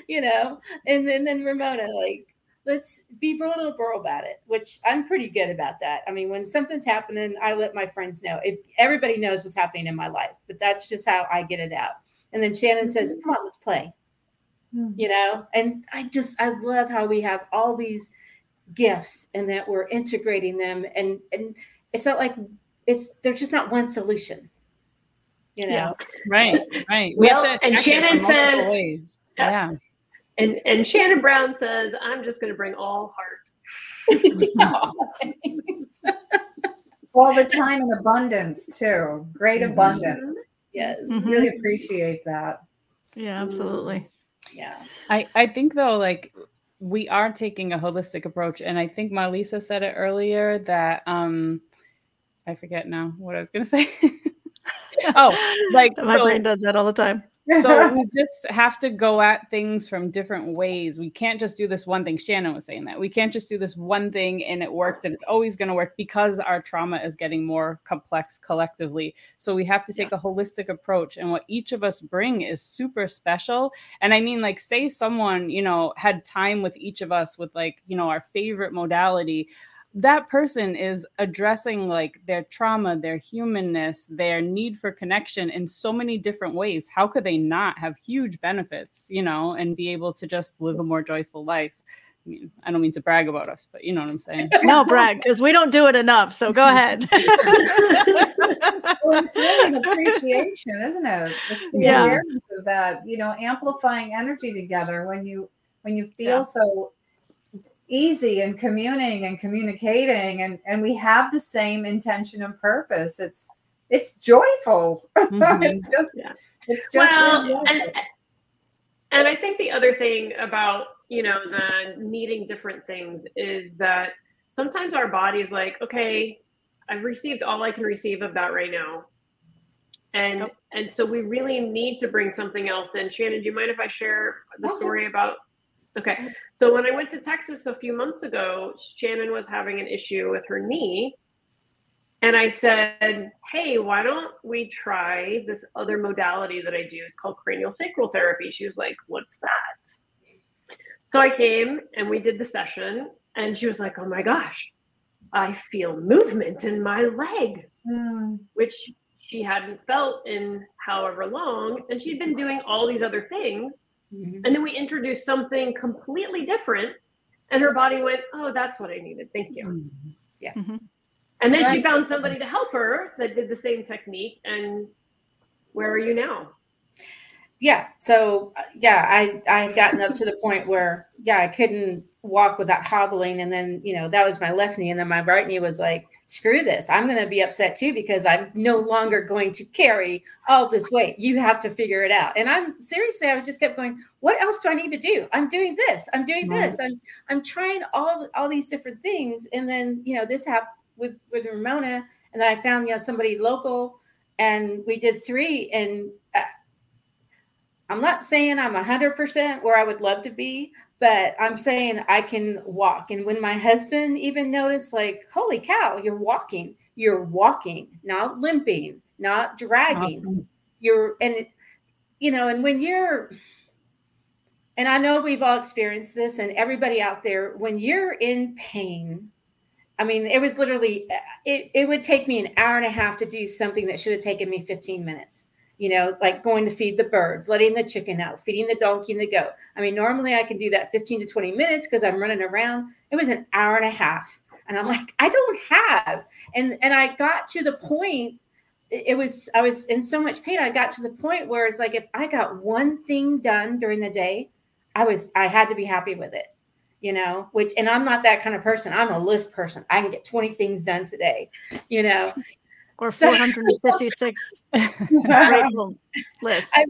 you know. And then, then Ramona, like, let's be vulnerable about it, which I'm pretty good about that. I mean, when something's happening, I let my friends know. If everybody knows what's happening in my life, but that's just how I get it out. And then Shannon says, "Come on, let's play." Mm-hmm. You know, and I just I love how we have all these gifts and that we're integrating them and and it's not like it's there's just not one solution. You know, yeah. right, right. We well, have to and Shannon says, ways. yeah. And and Shannon Brown says, I'm just going to bring all heart. all the time and abundance too. Great mm-hmm. abundance. Yes, mm-hmm. really appreciate that. Yeah, absolutely. Yeah, I I think though, like we are taking a holistic approach, and I think Marlisa said it earlier that um I forget now what I was going to say. oh, like my so, brain does that all the time. so we just have to go at things from different ways. We can't just do this one thing. Shannon was saying that we can't just do this one thing and it works and it's always going to work because our trauma is getting more complex collectively. So we have to take yeah. a holistic approach. And what each of us bring is super special. And I mean, like, say someone, you know, had time with each of us with like, you know, our favorite modality that person is addressing like their trauma, their humanness, their need for connection in so many different ways. How could they not have huge benefits, you know, and be able to just live a more joyful life? I mean, I don't mean to brag about us, but you know what I'm saying. no, brag, because we don't do it enough. So go ahead. well, it's really an appreciation, isn't it? It's the yeah. awareness of that, you know, amplifying energy together when you when you feel yeah. so easy and communing and communicating and and we have the same intention and purpose it's it's joyful mm-hmm. it's just yeah. it just well, and, and i think the other thing about you know the needing different things is that sometimes our body's like okay i've received all i can receive of that right now and yep. and so we really need to bring something else in shannon do you mind if i share the okay. story about Okay. So when I went to Texas a few months ago, Shannon was having an issue with her knee. And I said, Hey, why don't we try this other modality that I do? It's called cranial sacral therapy. She was like, What's that? So I came and we did the session, and she was like, Oh my gosh, I feel movement in my leg, mm. which she hadn't felt in however long. And she'd been doing all these other things Mm-hmm. And then we introduced something completely different, and her body went, "Oh, that's what I needed. Thank you." Mm-hmm. Yeah. Mm-hmm. And then right. she found somebody to help her that did the same technique. And where are you now? Yeah, so uh, yeah, I I had gotten up to the point where yeah, I couldn't walk without hobbling, and then you know that was my left knee, and then my right knee was like, screw this, I'm going to be upset too because I'm no longer going to carry all this weight. You have to figure it out, and I'm seriously, I just kept going. What else do I need to do? I'm doing this. I'm doing this. I'm I'm trying all all these different things, and then you know this happened with with Ramona, and then I found you know somebody local, and we did three, and I'm not saying I'm 100% where I would love to be, but I'm saying I can walk. And when my husband even noticed, like, holy cow, you're walking, you're walking, not limping, not dragging. Awesome. You're, and, you know, and when you're, and I know we've all experienced this, and everybody out there, when you're in pain, I mean, it was literally, it, it would take me an hour and a half to do something that should have taken me 15 minutes you know, like going to feed the birds, letting the chicken out, feeding the donkey and the goat. I mean, normally I can do that 15 to 20 minutes because I'm running around. It was an hour and a half. And I'm like, I don't have. And and I got to the point, it was I was in so much pain. I got to the point where it's like if I got one thing done during the day, I was I had to be happy with it. You know, which and I'm not that kind of person. I'm a list person. I can get 20 things done today, you know or 456 grateful list. I,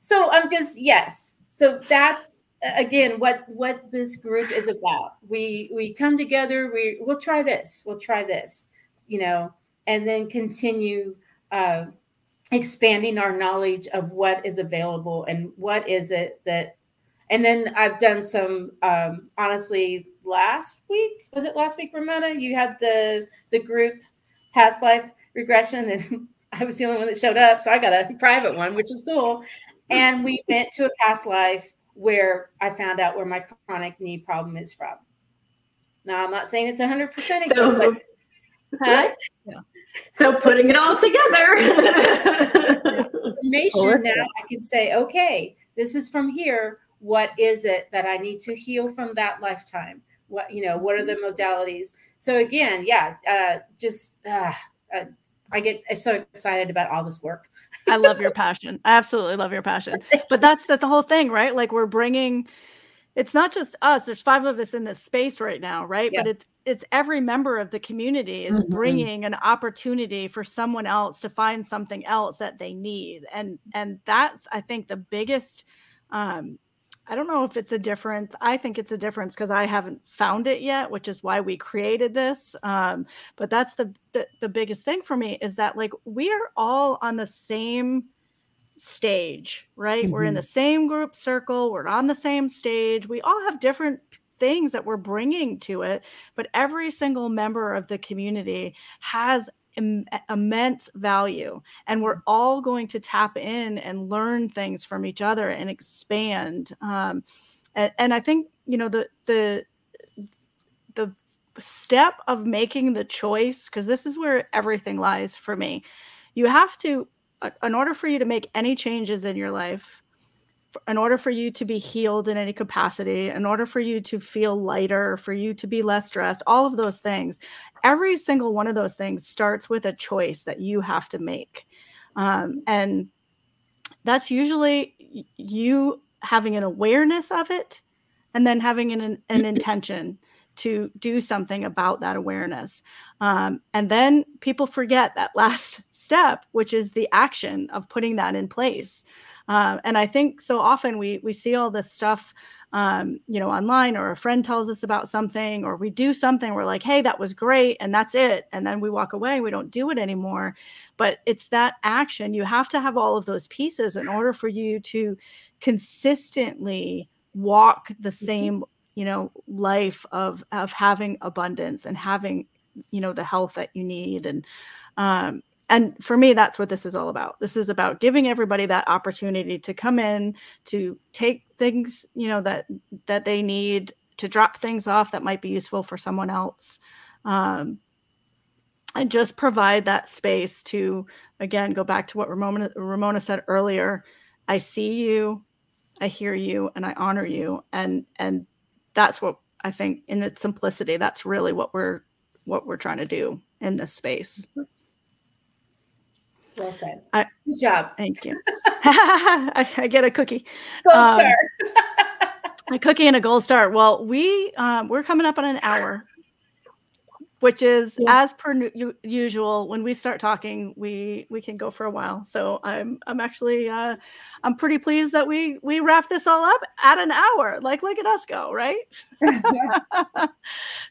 so I'm just yes. So that's again what what this group is about. We we come together. We we'll try this. We'll try this. You know, and then continue uh, expanding our knowledge of what is available and what is it that. And then I've done some um, honestly last week was it last week ramona you had the the group past life regression and I was the only one that showed up. So I got a private one, which is cool. And we went to a past life where I found out where my chronic knee problem is from. Now, I'm not saying it's 100% again, so, but huh? yeah. So putting it all together. Information now I can say, okay, this is from here. What is it that I need to heal from that lifetime? What, you know, what are the modalities? So again, yeah, uh, just uh, uh, I get so excited about all this work. I love your passion. I absolutely love your passion. But that's the, the whole thing, right? Like we're bringing it's not just us. There's five of us in this space right now, right? Yeah. But it's it's every member of the community is mm-hmm. bringing an opportunity for someone else to find something else that they need. And and that's I think the biggest um I don't know if it's a difference. I think it's a difference because I haven't found it yet, which is why we created this. Um, but that's the, the the biggest thing for me is that like we are all on the same stage, right? Mm-hmm. We're in mm-hmm. the same group circle. We're on the same stage. We all have different things that we're bringing to it, but every single member of the community has Im- immense value and we're all going to tap in and learn things from each other and expand um, and, and i think you know the the the step of making the choice because this is where everything lies for me. You have to in order for you to make any changes in your life in order for you to be healed in any capacity, in order for you to feel lighter, for you to be less stressed, all of those things, every single one of those things starts with a choice that you have to make. Um, and that's usually you having an awareness of it and then having an, an intention to do something about that awareness. Um, and then people forget that last step, which is the action of putting that in place. Um, and I think so often we we see all this stuff, um, you know, online, or a friend tells us about something, or we do something. We're like, "Hey, that was great," and that's it. And then we walk away. and We don't do it anymore. But it's that action. You have to have all of those pieces in order for you to consistently walk the mm-hmm. same, you know, life of of having abundance and having, you know, the health that you need and um, and for me that's what this is all about. This is about giving everybody that opportunity to come in to take things you know that that they need to drop things off that might be useful for someone else um, and just provide that space to again go back to what ramona ramona said earlier i see you i hear you and i honor you. And and that's what i think in its simplicity that's really what we're what we're trying to do in this space Well said. I- Good job. Thank you. I, I get a cookie. Gold Um, star. A cookie and a gold star. Well, we um, we're coming up on an hour, which is Yeah. as per nu- usual. When we start talking, we we can go for a while. So I'm I'm actually uh, I'm pretty pleased that we we wrap this all up at an hour. Like look at us go, right?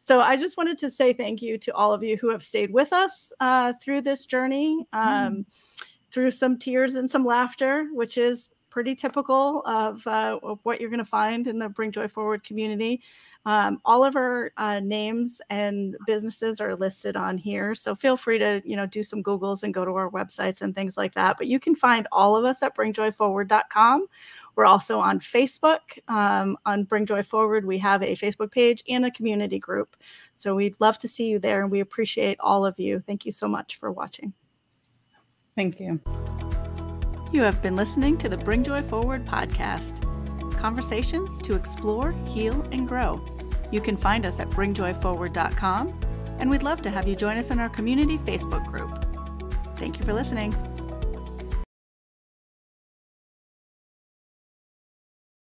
so I just wanted to say thank you to all of you who have stayed with us uh, through this journey, um, through some tears and some laughter, which is pretty typical of, uh, of what you're going to find in the Bring Joy Forward community. Um, all of our uh, names and businesses are listed on here, so feel free to you know do some Googles and go to our websites and things like that. But you can find all of us at BringJoyForward.com. We're also on Facebook. Um, on Bring Joy Forward, we have a Facebook page and a community group. So we'd love to see you there, and we appreciate all of you. Thank you so much for watching. Thank you. You have been listening to the Bring Joy Forward podcast conversations to explore, heal, and grow. You can find us at bringjoyforward.com, and we'd love to have you join us in our community Facebook group. Thank you for listening.